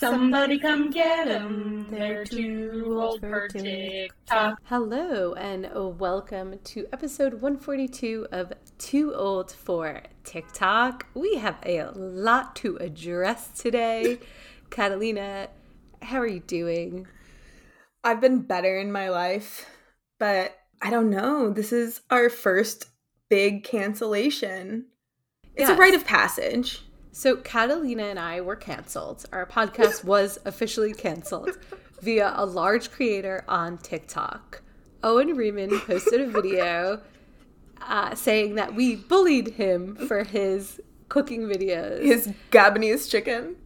Somebody come get them. They're too old for TikTok. Hello, and welcome to episode 142 of Too Old for TikTok. We have a lot to address today. Catalina, how are you doing? I've been better in my life, but I don't know. This is our first big cancellation. It's Yes. a rite of passage. So, Catalina and I were canceled. Our podcast was officially canceled via a large creator on TikTok. Owen Riemann posted a video uh, saying that we bullied him for his cooking videos. His Gabonese chicken.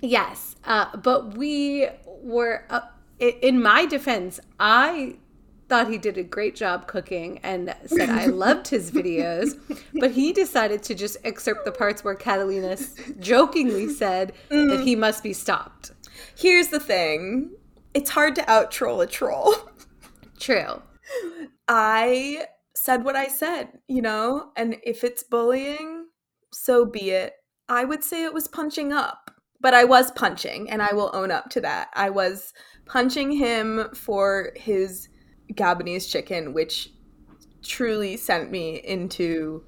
Yes, uh, but we were, uh, in my defense, I thought he did a great job cooking and said I loved his videos, but he decided to just excerpt the parts where Catalina jokingly said that he mm. must be stopped. Here's the thing it's hard to out troll a troll. True. I said what I said, you know, and if it's bullying, so be it. I would say it was punching up, but I was punching, and I will own up to that. I was punching him for his Gabonese chicken, which truly sent me into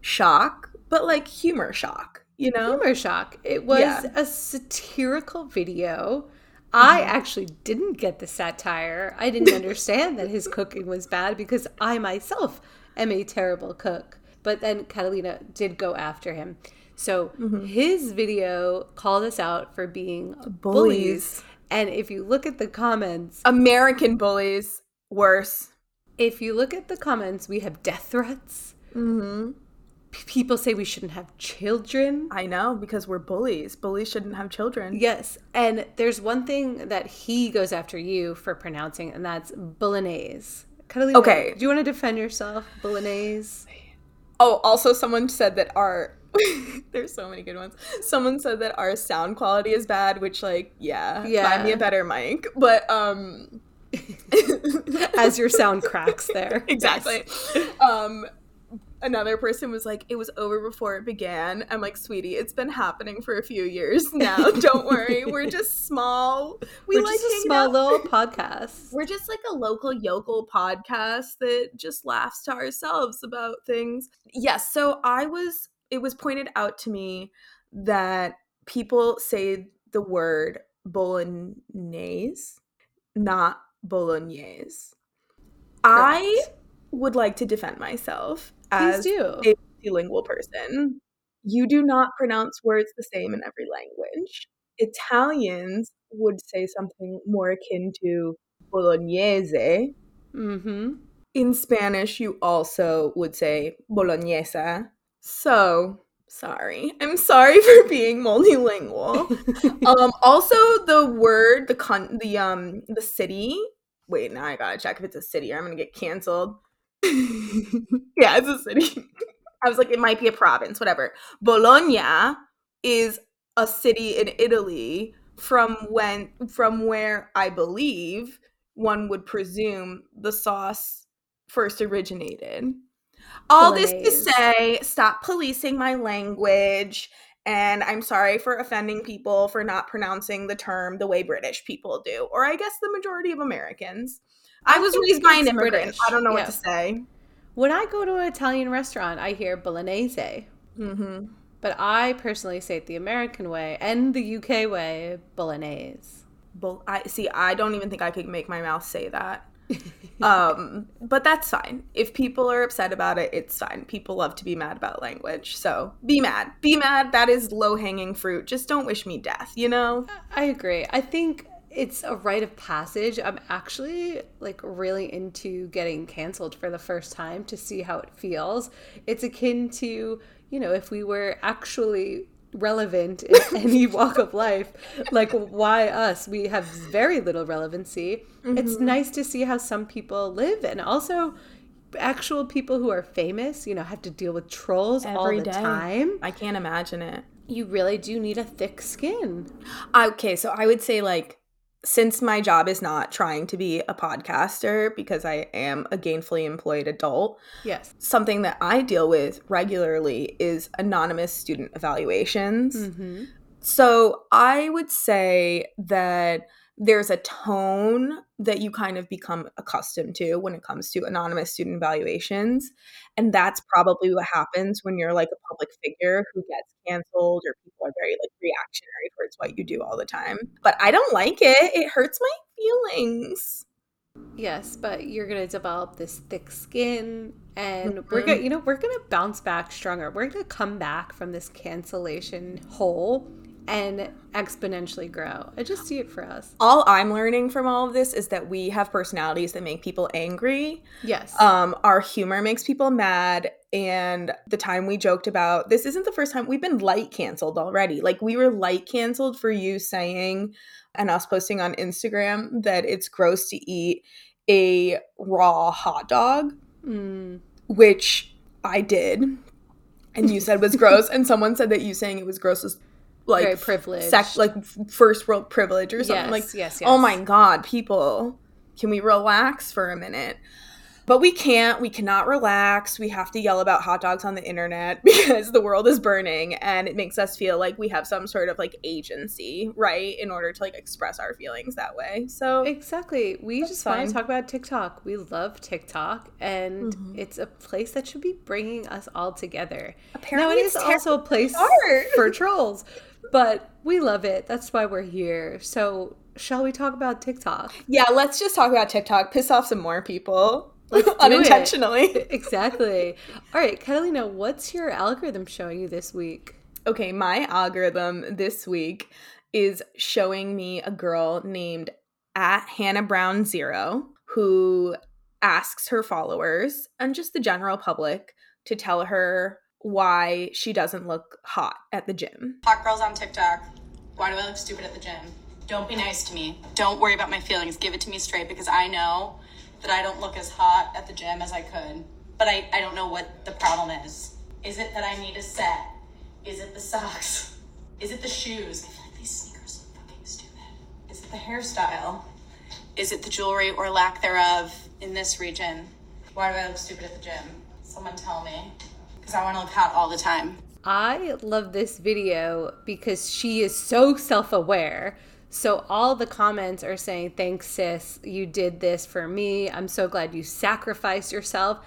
shock, but like humor shock, you know? Humor shock. It was Yeah. a satirical video. I mm-hmm. actually didn't get the satire. I didn't understand that his cooking was bad because I myself am a terrible cook. But then Catalina did go after him. So mm-hmm. his video called us out for being bullies. Bullies. And if you look at the comments, American bullies, worse. if you look at the comments, we have death threats. Mm-hmm. P- people say we shouldn't have children. I know, because we're bullies. Bullies shouldn't have children. Yes, and there's one thing that he goes after you for pronouncing, and that's bolognese. Catalina, Okay. do you want to defend yourself, bolognese? Oh, also someone said that our there's so many good ones. Someone said that our sound quality is bad, which like, yeah, Yeah. buy me a better mic. But um As your sound cracks there. Exactly. Um another person was like, it was over before it began. I'm like, sweetie, it's been happening for a few years now. Don't worry. We're just small. We We're like just a small out- little podcast. We're just like a local yokel podcast that just laughs to ourselves about things. Yes, so I was it was pointed out to me that people say the word bolognese, not bolognese. I would like to defend myself as a multilingual person. You do not pronounce words the same in every language. Italians would say something more akin to bolognese. Mm-hmm. In Spanish, you also would say bolognese. So, sorry. I'm sorry for being multilingual. um, also, the word, the con, the um, the city. Wait, now I gotta check if it's a city or I'm gonna get canceled. yeah, it's a city. I was like, it might be a province, whatever. Bologna is a city in Italy from when from where I believe one would presume the sauce first originated. All this to say, stop policing my language. And I'm sorry for offending people for not pronouncing the term the way British people do, or I guess the majority of Americans. I, I was raised by an immigrant. British, I don't know yeah. what to say. When I go to an Italian restaurant, I hear bolognese. hmm But I personally say it the American way and the UK way, bolognese. Bol- I see. I don't even think I could make my mouth say that. um, but that's fine. If people are upset about it, it's fine. People love to be mad about language, so be mad. Be mad. That is low hanging fruit. Just don't wish me death. You know. I agree. I think it's a rite of passage. I'm actually like really into getting canceled for the first time to see how it feels. It's akin to, you know, if we were actually relevant in any walk of life, like why us? We have very little relevancy. It's mm-hmm. nice to see how some people live and also actual people who are famous, you know, have to deal with trolls all Every the day. time. I can't imagine it. You really do need a thick skin. Okay, so I would say like since my job is not trying to be a podcaster because I am a gainfully employed adult, Yes. something that I deal with regularly is anonymous student evaluations. Mm-hmm. So I would say that there's a tone that you kind of become accustomed to when it comes to anonymous student evaluations. And that's probably what happens when you're like a public figure who gets canceled or people are very like reactionary towards what you do all the time. But I don't like it. It hurts my feelings. Yes, but you're gonna develop this thick skin, and mm-hmm. we're gonna, you know, we're gonna bounce back stronger. We're gonna come back from this cancellation hole and exponentially grow. I just see it for us. All I'm learning from all of this is that we have personalities that make people angry. Yes. Um, our humor makes people mad. And the time we joked about this isn't the first time we've been light canceled already. Like we were light canceled for you saying and us posting on Instagram that it's gross to eat a raw hot dog, mm. which I did. And you said was gross, and someone said that you saying it was gross was like Very privileged, sec- like first world privilege or something. Yes, like, yes, yes. oh my god, people, can we relax for a minute? But we can't. We cannot relax. We have to yell about hot dogs on the internet because the world is burning and it makes us feel like we have some sort of like agency, right? In order to like express our feelings that way. So Exactly. We just want to talk about TikTok. We love TikTok, and Mhm. it's a place that should be bringing us all together. apparently now, it is also a place for trolls, but we love it. That's why we're here. So, shall we talk about TikTok? Yeah, let's just talk about TikTok. Piss off some more people. Do it. Unintentionally. exactly. All right, Catalina, what's your algorithm showing you this week? Okay, my algorithm this week is showing me a girl named at Hannah Brown Zero who asks her followers and just the general public to tell her why she doesn't look hot at the gym. Hot girls on TikTok. Why do I look stupid at the gym? Don't be nice to me. Don't worry about my feelings. Give it to me straight because I know that I don't look as hot at the gym as I could. But I, I don't know what the problem is. Is it that I need a set? Is it the socks? Is it the shoes? I feel like these sneakers look fucking stupid. Is it the hairstyle? Is it the jewelry or lack thereof in this region? Why do I look stupid at the gym? Someone tell me. Because I want to look hot all the time. I love this video because she is so self aware. So all the comments are saying, Thanks, sis. You did this for me. I'm so glad you sacrificed yourself.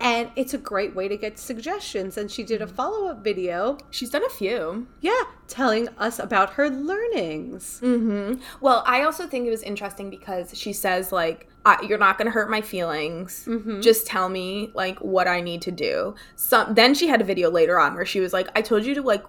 And it's a great way to get suggestions. And she did a follow up video, She's done a few. yeah, telling us about her learnings. Mm-hmm. Well, I also think it was interesting because she says like, I, "You're not going to hurt my feelings. Just tell me like what I need to do." Some then she had a video later on where she was like, "I told you to like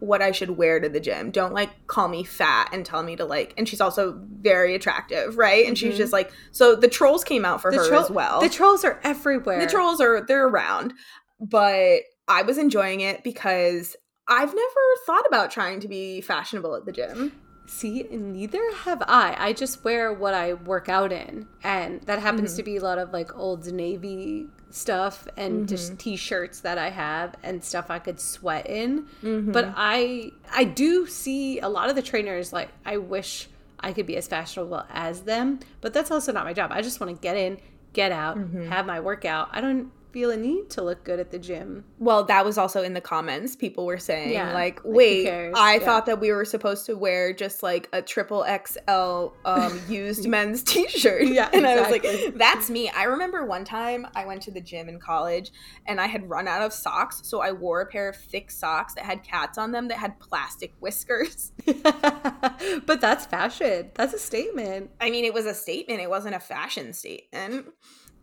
what I should wear to the gym. Don't like call me fat and tell me to like." And she's also very attractive, right? And she's just like, so the trolls came out for her troll- as well. The trolls are everywhere. The trolls are they're around, but I was enjoying it because I've never thought about trying to be fashionable at the gym. See, neither have I. I just wear what I work out in. And that happens Mm-hmm. to be a lot of like old Navy stuff and Mm-hmm. just t-shirts that I have and stuff I could sweat in. Mm-hmm. But I I do see a lot of the trainers like I wish I could be as fashionable as them, but that's also not my job. I just want to get in, get out, Mm-hmm. have my workout. I don't feel a need to look good at the gym. Well, that was also in the comments. People were saying, Yeah, like, wait? I Yeah. thought that we were supposed to wear just like a triple XL um, used men's t shirt. Yeah, And I was like, that's me. I remember one time I went to the gym in college and I had run out of socks. So I wore a pair of thick socks that had cats on them that had plastic whiskers. but that's fashion. That's a statement. I mean, it was a statement, it wasn't a fashion statement.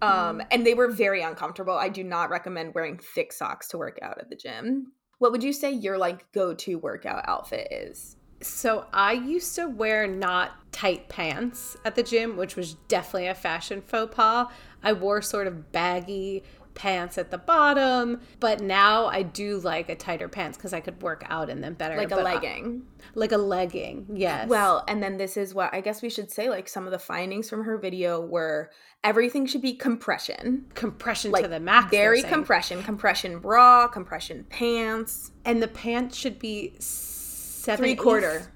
Um, and they were very uncomfortable. I do not recommend wearing thick socks to work out at the gym. What would you say your like go-to workout outfit is? So I used to wear not tight pants at the gym, which was definitely a fashion faux pas. I wore sort of baggy pants at the bottom, but now I do like a tighter pants because I could work out in them better. Like a I- uh, legging. like a legging, yes. Well, and then this is what I guess we should say like some of the findings from her video were everything should be compression. compression Like to the max. Very compression, compression bra, compression pants, and the pants should be seven three quarter.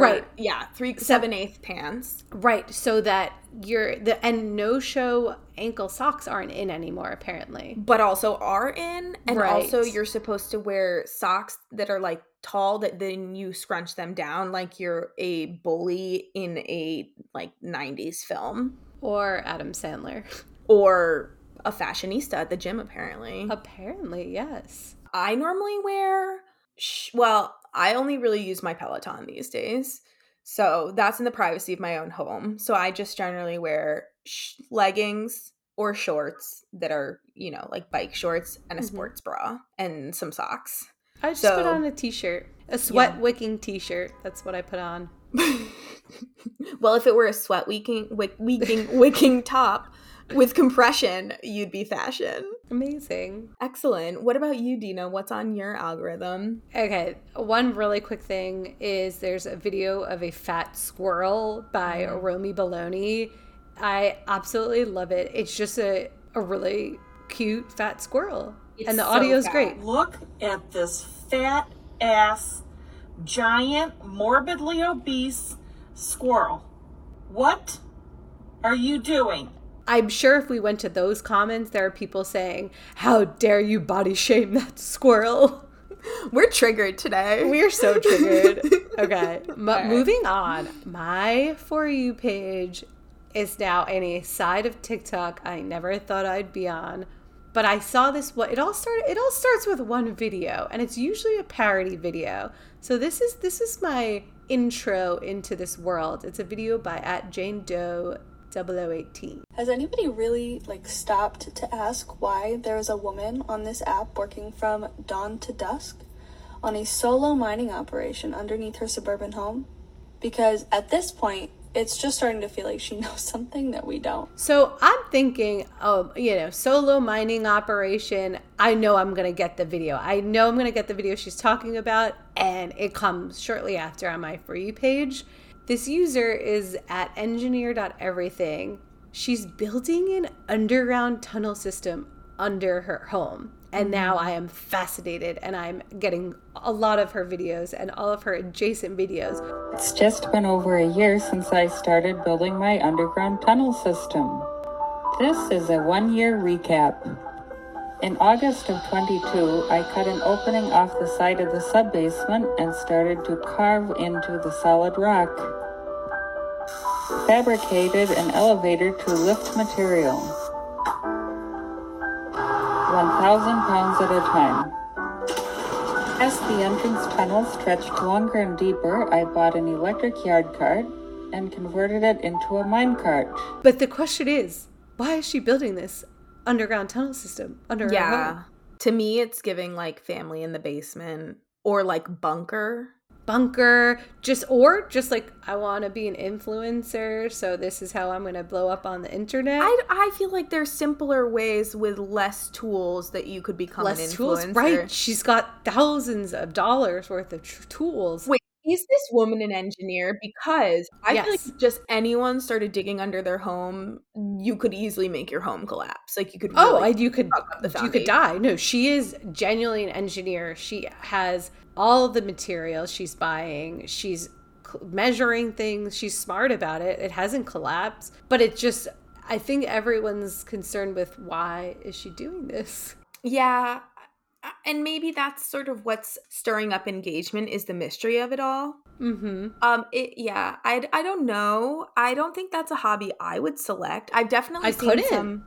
Right. Yeah, three seven eighth pants. Right, so that you're the and no show ankle socks aren't in anymore apparently. but also are in and Right. also you're supposed to wear socks that are like tall that then you scrunch them down like you're a bully in a like 90s film Or Adam Sandler. or a fashionista at the gym apparently Apparently, yes. i normally wear sh- well i only really use my peloton these days so that's in the privacy of my own home so i just generally wear sh- leggings or shorts that are you know like bike shorts and a Mhm. sports bra and some socks I just put on a t-shirt, a sweat wicking t-shirt. That's what I put on. well, if it were a sweat wicking, wick, wicking, wicking top with compression, you'd be fashion. Amazing. Excellent. What about you, Dena? What's on your algorithm? Okay, one really quick thing is there's a video of a fat squirrel by mm-hmm. Romie Baloney. I absolutely love it. It's just a, a really cute fat squirrel. It's and the so audio is great. Look at this fat ass, giant, morbidly obese squirrel. What are you doing? I'm sure if we went to those comments, there are people saying, How dare you body shame that squirrel? We're triggered today. We're so triggered. Okay, m- right. moving on. My For You page is now in a side of TikTok I never thought I'd be on. But I saw this what it all started it all starts with one video and it's usually a parody video. So this is this is my intro into this world. It's a video by at Jane Doe 0018. Has anybody really like stopped to ask why there is a woman on this app working from dawn to dusk on a solo mining operation underneath her suburban home? Because at this point, it's just starting to feel like she knows something that we don't. So I'm thinking, oh, you know, solo mining operation. I know I'm going to get the video. I know I'm going to get the video she's talking about, and it comes shortly after on my For You page. This user is at engineer.everything. She's building an underground tunnel system under her home. And mm-hmm. now I am fascinated and I'm getting a lot of her videos and all of her adjacent videos. It's just been over a year since I started building my underground tunnel system. This is a one year recap. In August of 22, I cut an opening off the side of the subbasement and started to carve into the solid rock. Fabricated an elevator to lift material. 1,000 pounds at a time. As the entrance tunnel stretched longer and deeper, I bought an electric yard cart and converted it into a mine cart. But the question is, why is she building this underground tunnel system under Yeah. To me, it's giving like family in the basement or like bunker. Bunker, just or just like I want to be an influencer, so this is how I'm going to blow up on the internet. I, I feel like there's simpler ways with less tools that you could become an Less tools, right? She's got thousands of dollars worth of tr- tools. Wait, is this woman an engineer? Because I feel Yes. like just anyone started digging under their home, you could easily make your home collapse. Like you could. Oh, really I, you could fuck up the you could die. No, she is genuinely an engineer. She has all the materials she's buying. She's measuring things. She's smart about it. It hasn't collapsed, but it just I think everyone's concerned with why is she doing this? Yeah. And maybe that's sort of what's stirring up engagement is the mystery of it all. Mm-hmm. Um, it yeah, I I don't know. I don't think that's a hobby I would select. I've definitely I couldn't. some.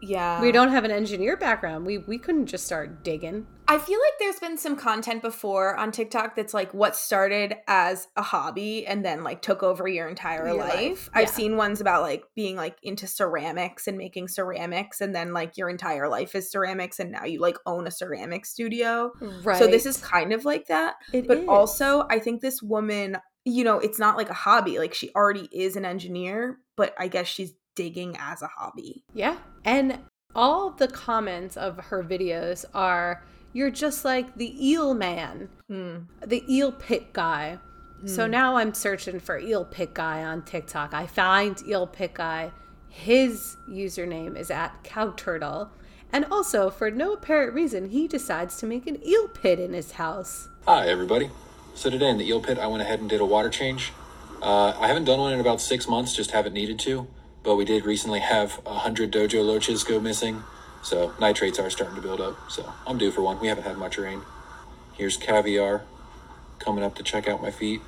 Yeah, We don't have an engineer background. We we couldn't just start digging. I feel like there's been some content before on TikTok that's like what started as a hobby and then like took over your entire Your life. life, I've yeah. seen ones about like being like into ceramics and making ceramics and then like your entire life is ceramics and now you like own a ceramic studio. Right. So this is kind of like that. It but is. also I think this woman, you know, it's not like a hobby. Like she already is an engineer, but I guess she's digging as a hobby. Yeah. And all the comments of her videos are you're just like the eel man, Hmm. the eel pit guy. So now I'm searching for eel pit guy on TikTok. I find eel pit guy. His username is at cow turtle. And also, for no apparent reason, he decides to make an eel pit in his house. Hi, everybody. So today in the eel pit, I went ahead and did a water change. Uh, I haven't done one in about six months, just haven't needed to. But we did recently have a hundred dojo loaches go missing, so nitrates are starting to build up. So I'm due for one. We haven't had much rain. Here's caviar coming up to check out my feet.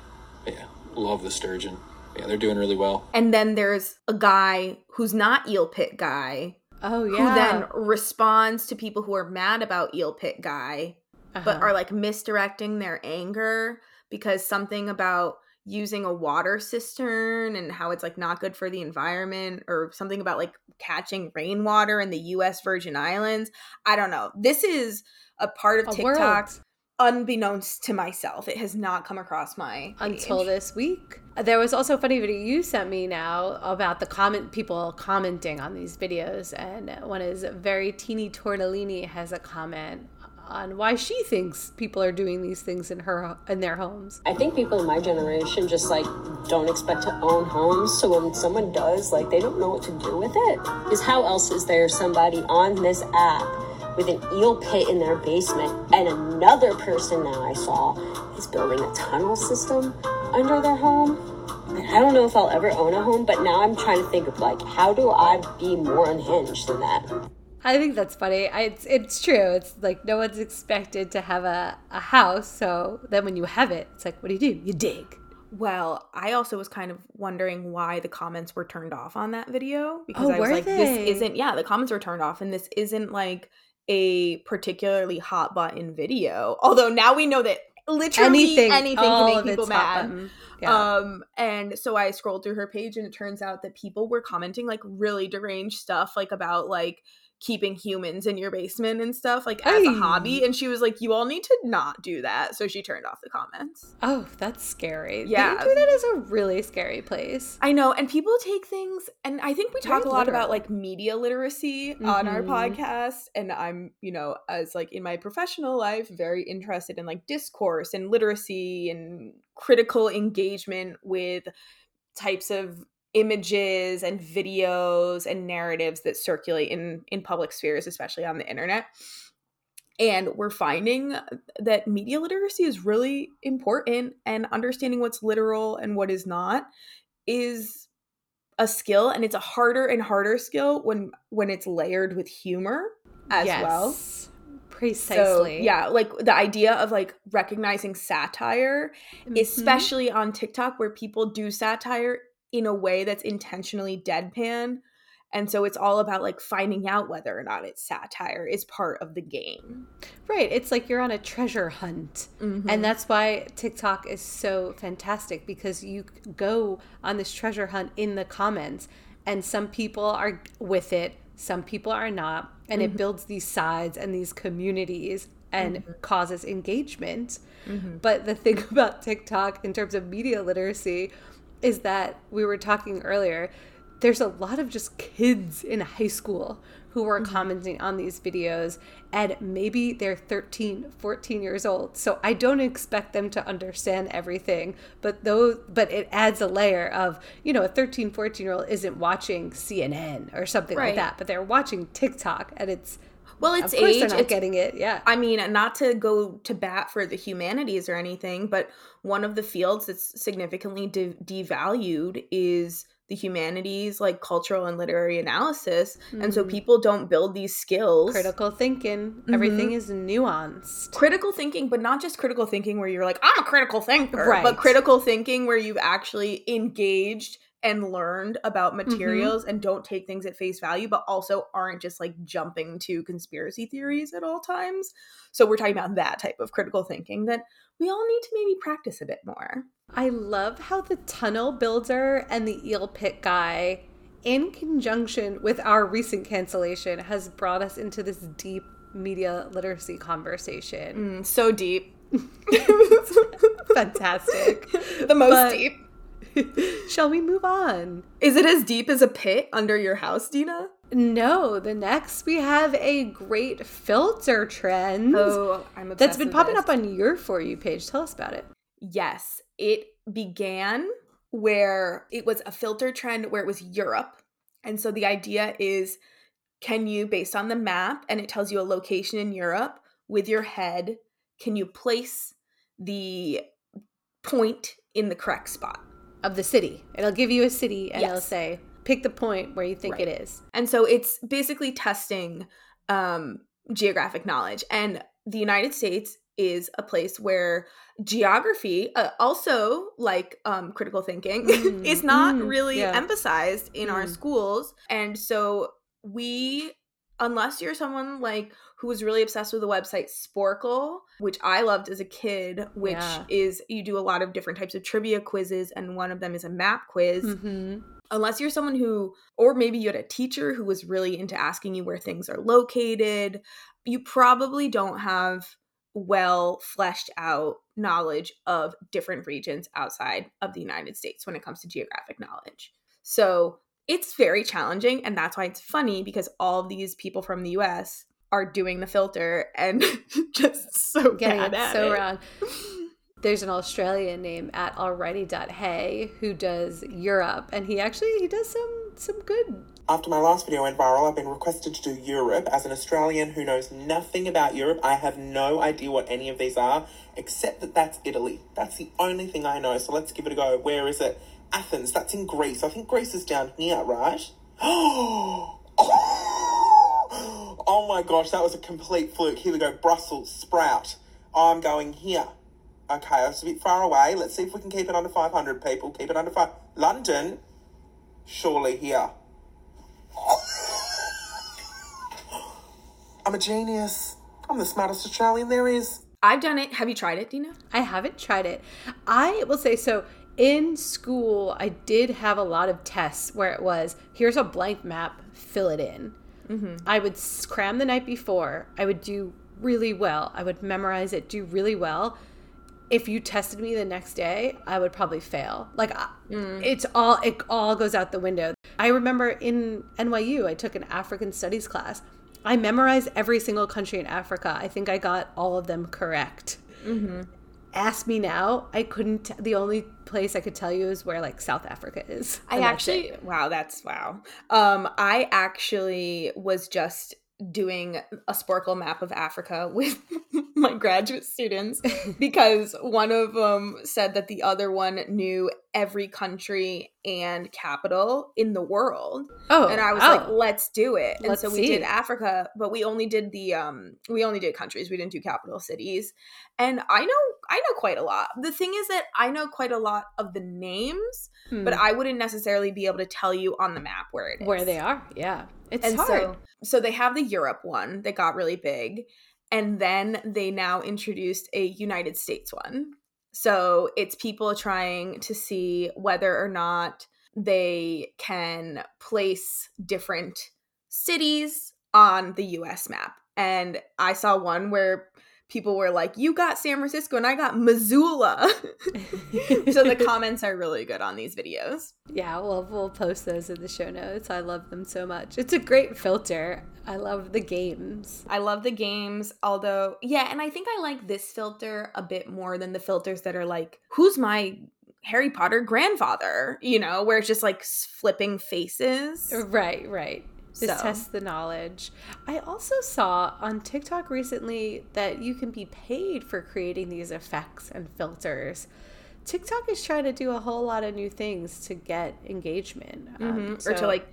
But yeah, love the sturgeon. Yeah, they're doing really well. And then there's a guy who's not eel pit guy Oh yeah. who then responds to people who are mad about eel pit guy but Uh-huh. are like misdirecting their anger because something about using a water cistern and how it's like not good for the environment or something about like catching rainwater in the US Virgin Islands. I don't know. This is a part of A TikTok world. unbeknownst to myself. It has not come across my until page. this week. There was also a funny video you sent me now about the comment people commenting on these videos, and one is very teeny tortellini has a comment on why she thinks people are doing these things in her in their homes. I think people in my generation just like don't expect to own homes. So when someone does, like they don't know what to do with it. Because how else is there somebody on this app with an eel pit in their basement and another person now I saw is building a tunnel system under their home? I don't know if I'll ever own a home, but now I'm trying to think of like how do I be more unhinged than that? I think that's funny. I, it's it's true. It's like no one's expected to have a, a house, so then when you have it, it's like what do you do? You dig. Well, I also was kind of wondering why the comments were turned off on that video because Oh, I was like, they? this isn't, yeah, the comments were turned off and this isn't like a particularly hot button video. Although now we know that literally anything, all can make people mad. Yeah. Um, and so I scrolled through her page and it turns out that people were commenting like really deranged stuff, like about like keeping humans in your basement and stuff, like as a hobby. And she was like, you all need to not do that. So she turned off the comments. oh, that's scary. Yeah. The internet is a really scary place. I know, and people take things, and I think we talk Very a lot about like media literacy on our Mhm. podcast. And I'm, you know, as like in my professional life, very interested in like discourse and literacy and critical engagement with types of images and videos and narratives that circulate in in public spheres, especially on the internet. And we're finding that media literacy is really important, and understanding what's literal and what is not is a skill and it's a harder and harder skill when when it's layered with humor as well Precisely. so, yeah like the idea of like recognizing satire Mhm. especially on tiktok where people do satire in a way that's intentionally deadpan and so it's all about like finding out whether or not it's satire is part of the game Right. It's like you're on a treasure hunt. Mhm. And mm-hmm. that's why TikTok is so fantastic because you go on this treasure hunt in the comments, and some people are with it, some people are not. And it mm-hmm. builds these sides and these communities and mm-hmm. causes engagement. But the thing about TikTok in terms of media literacy is that we were talking earlier, there's a lot of just kids in high school who are mm-hmm. commenting on these videos and maybe they're 13 14 years old so i don't expect them to understand everything but though but it adds a layer of you know a 13 14 year old isn't watching cnn or something Right. like that but they're watching tiktok and it's well it's age they're not it's getting it yeah I mean, not to go to bat for the humanities or anything, but one of the fields that's significantly de- devalued is the humanities, like cultural and literary analysis. And so hmm. people don't build these skills. critical thinking mm-hmm. everything is nuanced Critical thinking, but not just critical thinking where you're like, I'm a critical thinker, Right. but critical thinking where you've actually engaged and learned about materials and don't take things at face value, but also aren't just like jumping to conspiracy theories at all times. So we're talking about that type of critical thinking that we all need to maybe practice a bit more. I love how the tunnel builder and the eel pit guy, in conjunction with our recent cancellation, has brought us into this deep media literacy conversation. Mm, so deep. Fantastic. The most But- deep. Shall we move on? Is it as deep as a pit under your house, Dena? No, the next we have a great filter trend Oh, I'm that's been popping this. up on your For You page. Tell us about it. Yes, it began where it was a filter trend where it was Europe. And so the idea is can you, based on the map, and it tells you a location in Europe with your head, can you place the point in the correct spot. Of the city. It'll give you a city and it'll say, pick the point where you think Right. it is. And so it's basically testing um, geographic knowledge. And the United States is a place where geography, uh, also like um, critical thinking, Mm, is not mm, really yeah. emphasized in our Mm. schools. And so we, unless you're someone like who was really obsessed with the website Sporcle, which I loved as a kid, which Yeah. is you do a lot of different types of trivia quizzes, and one of them is a map quiz Mm-hmm. unless you're someone who or maybe you had a teacher who was really into asking you where things are located you probably don't have well fleshed out knowledge of different regions outside of the united states when it comes to geographic knowledge so it's very challenging and that's why it's funny because all of these people from the us are doing the filter and just so Getting bad it at so it. wrong. There's an Australian name at alrighty.hey who does Europe and he actually he does some some good After my last video went viral, I've been requested to do Europe. As an Australian who knows nothing about Europe, I have no idea what any of these are, except that that's Italy. That's the only thing I know, so let's give it a go. Where is it? Athens, that's in Greece. I think Greece is down here, right? Oh my gosh, that was a complete fluke. Here we go. Brussels, Sprout. I'm going here. Okay, I was a bit far away. Let's see if we can keep it under 500 people. Keep it under 5. London, surely here. I'm a genius. I'm the smartest Australian there is. i've done it have you tried it dena I haven't tried it. I will say so. In school, I did have a lot of tests where it was here's a blank map, fill it in. Mm-hmm. I would cram the night before. I would do really well. I would memorize it, do really well. If you tested me the next day, I would probably fail. Like I- mm. it's all it all goes out the window. I remember in NYU, I took an African studies class. I memorized every single country in Africa. I think I got all of them correct mm-hmm. Ask me now i couldn't the only place i could tell you is where like south africa is I that's actually wow, that's wow. Um I actually was just doing a Sporcle map of Africa with my graduate students because one of them said that the other one knew every country and capital in the world. oh and I was wow. like, let's do it. And Let's so we did. Africa, but we only did the um we only did countries. We didn't do capital cities. And I know I know quite a lot. The thing is that I know quite a lot of the names, Hmm. but I wouldn't necessarily be able to tell you on the map where it is. where they are yeah it's and hard so so they have the Europe one that got really big, and then they now introduced a United States one. So it's people trying to see whether or not they can place different cities on the US map. And I saw one where people were like, You got San Francisco and I got Missoula. so the comments are really good on these videos. yeah we'll, we'll post those in the show notes i love them so much it's a great filter i love the games I love the games, although, yeah, and I think I like this filter a bit more than the filters that are like, who's my Harry Potter grandfather? You know, where it's just like flipping faces. right right just So. test the knowledge i also saw on tiktok recently that you can be paid for creating these effects and filters tiktok is trying to do a whole lot of new things to get engagement um, Mhm, or so- to like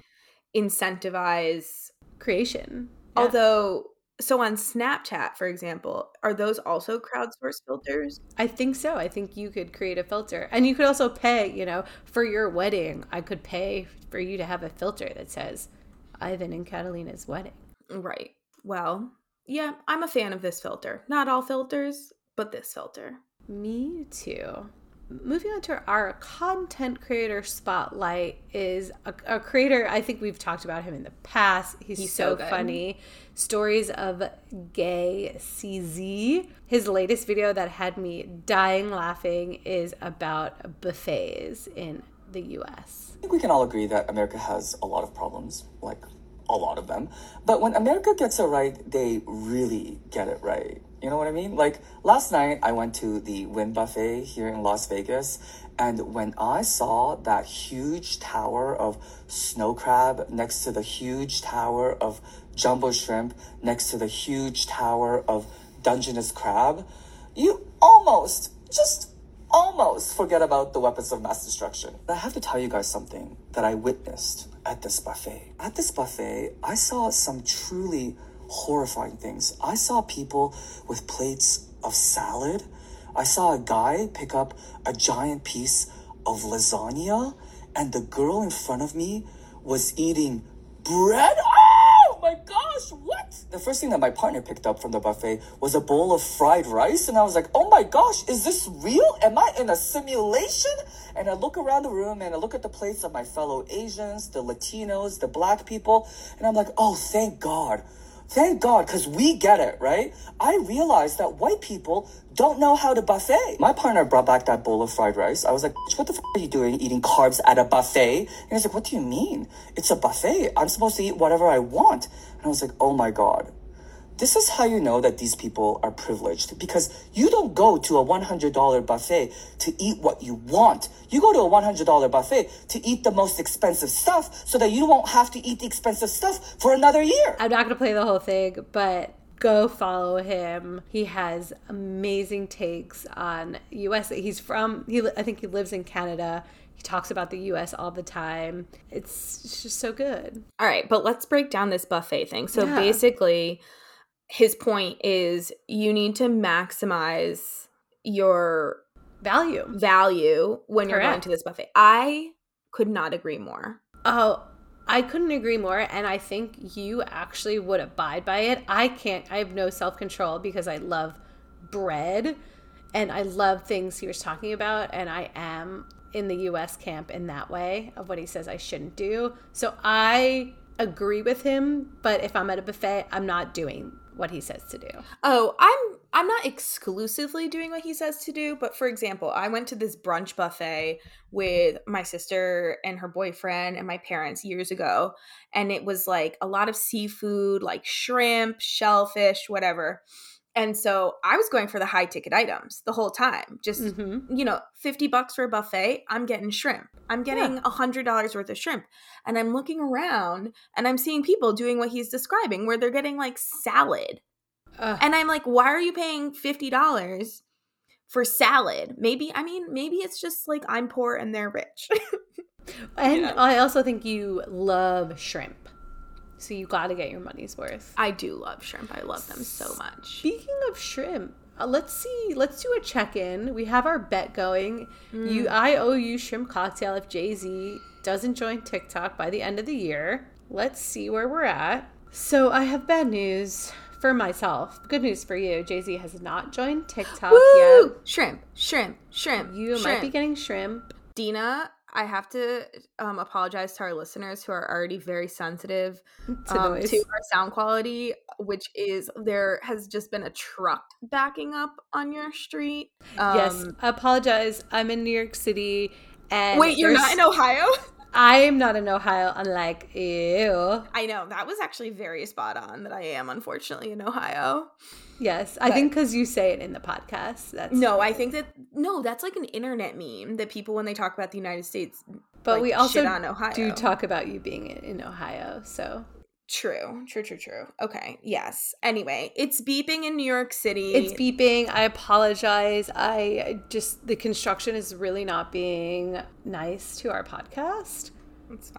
incentivize. creation Yeah. Although, so on Snapchat, for example, are those also crowdsourced filters? I think so. I think you could create a filter. And you could also pay, you know, for your wedding. I could pay for you to have a filter that says Ivan and Catalina's wedding. Right. Well, yeah, I'm a fan of this filter. Not all filters, but this filter. Me too. Moving on to our content creator spotlight is a, a creator. I think we've talked about him in the past. He's, He's so, so funny. Stories of Gay CZ. His latest video that had me dying laughing is about buffets in the US. I think we can all agree that America has a lot of problems, like a lot of them. But when America gets it right, they really get it right. You know what I mean? Like last night, I went to the Wynn Buffet here in Las Vegas, and when I saw that huge tower of snow crab next to the huge tower of jumbo shrimp next to the huge tower of Dungeness crab, you almost, just almost forget about the weapons of mass destruction. I have to tell you guys something that I witnessed at this buffet. At this buffet, I saw some truly horrifying things. I saw people with plates of salad. I saw a guy pick up a giant piece of lasagna, and the girl in front of me was eating bread. Oh my gosh, what? The first thing that my partner picked up from the buffet was a bowl of fried rice, and I was like, oh my gosh, is this real? Am I in a simulation? And I look around the room and I look at the plates of my fellow Asians, the Latinos, the black people, and I'm like, oh, thank God. Thank God, because we get it, right? I realized that white people don't know how to buffet. My partner brought back that bowl of fried rice. I was like, what the f- are you doing eating carbs at a buffet? And he's like, what do you mean? It's a buffet. I'm supposed to eat whatever I want. And I was like, oh my God. This is how you know that these people are privileged because you don't go to a $100 buffet to eat what you want. You go to a $100 buffet to eat the most expensive stuff so that you won't have to eat the expensive stuff for another year. I'm not going to play the whole thing, but go follow him. He has amazing takes on US. He's from he I think he lives in Canada. He talks about the US all the time. It's, it's just so good. All right, but let's break down this buffet thing. So Yeah. basically, his point is you need to maximize your Value. value when you're going to this buffet. I could not agree more. Oh, I couldn't agree more. And I think you actually would abide by it. I can't, I have no self control because I love bread and I love things he was talking about. And I am in the US camp in that way of what he says I shouldn't do. So I agree with him. But if I'm at a buffet, I'm not doing what he says to do. Oh, I'm I'm not exclusively doing what he says to do, but for example, I went to this brunch buffet with my sister and her boyfriend and my parents years ago, and it was like a lot of seafood, like shrimp, shellfish, whatever. And so I was going for the high ticket items the whole time. Just Mm-hmm. you know, 50 bucks for a buffet, I'm getting shrimp. I'm getting a hundred dollars worth of shrimp. And I'm looking around and I'm seeing people doing what he's describing where they're getting like salad. And I'm like, why are you paying $50 for salad? Maybe, I mean, maybe it's just like I'm poor and they're rich. And Yeah. I also think you love shrimp. So you got to get your money's worth. I do love shrimp. I love them so much. Speaking of shrimp, uh, let's see. Let's do a check-in. We have our bet going. Mm. You, I owe you shrimp cocktail if Jay Z doesn't join TikTok by the end of the year. Let's see where we're at. So I have bad news for myself. Good news for you. Jay Z has not joined TikTok Woo! yet. Shrimp, shrimp, shrimp. You might shrimp. be getting shrimp. Dena, I have to um, apologize to our listeners who are already very sensitive To um, to our sound quality, which is there has just been a truck backing up on your street. yes, Um, I apologize. I'm in New York City. And Wait, you're not in Ohio? I am not in Ohio, unlike you. I know that was actually very spot on. That I am unfortunately in Ohio. Yes, I think because you say it in the podcast. That's No, I think that no, that's like an internet meme that people when they talk about the United States, But like, we also shit on Ohio. do talk about you being in, in Ohio. So True, true, true, true. Okay, yes. Anyway, it's beeping in New York City. it's beeping. I apologize. I just the construction is really not being nice to our podcast,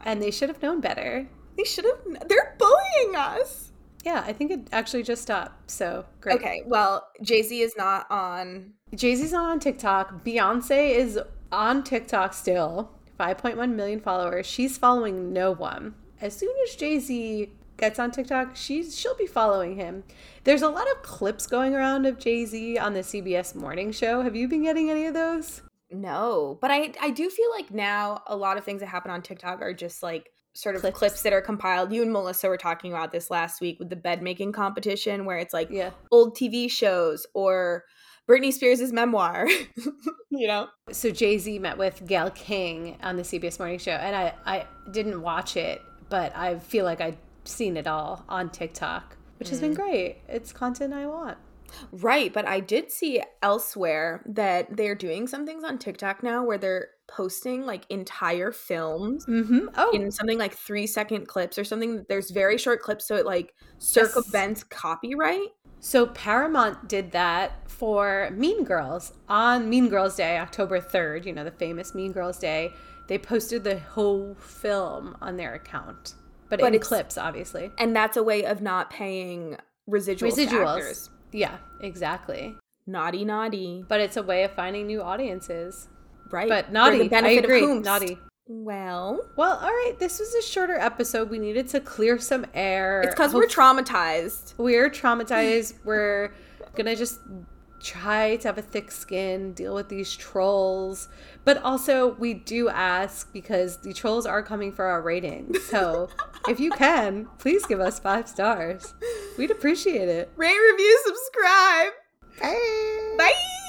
and they should have known better. they should have. They're bullying us. Yeah, I think it actually just stopped. So great. Okay, well, Jay Z is not on. Jay Z's not on TikTok. Beyonce is on TikTok still. 5.1 million followers. She's following no one. As soon as Jay Z gets on TikTok, she's she'll be following him. There's a lot of clips going around of Jay Z on the CBS morning show. Have you been getting any of those? No, but I I do feel like now a lot of things that happen on TikTok are just like sort of Clips. clips, that are compiled. You and Melissa were talking about this last week with the bed making competition where it's like Yeah. old TV shows or Britney Spears' memoir. you know? So Jay Z met with Gayle King on the CBS morning show, and I I didn't watch it, but I feel like I've seen it all on TikTok, which has been great. It's content I want. Right, but I did see elsewhere that they're doing some things on TikTok now where they're posting like entire films Mm-hmm. Oh, in something like three second clips or something. There's very short clips, so it like circumvents copyright. So Paramount did that for Mean Girls on Mean Girls Day, October 3rd, you know, the famous Mean Girls Day. They posted the whole film on their account, but, But in clips, obviously. And that's a way of not paying residuals. Residuals. Yeah, exactly. Naughty, naughty. But it's a way of finding new audiences. Right. But naughty, the I benefit of agree. Naughty. Well, Well, all right. This was a shorter episode. We needed to clear some air. it's because we're traumatized. we're traumatized. we're gonna just try to have a thick skin, deal with these trolls. But also, we do ask because the trolls are coming for our ratings. So if you can, please give us five stars. We'd appreciate it. Rate, review, subscribe. Bye. Bye.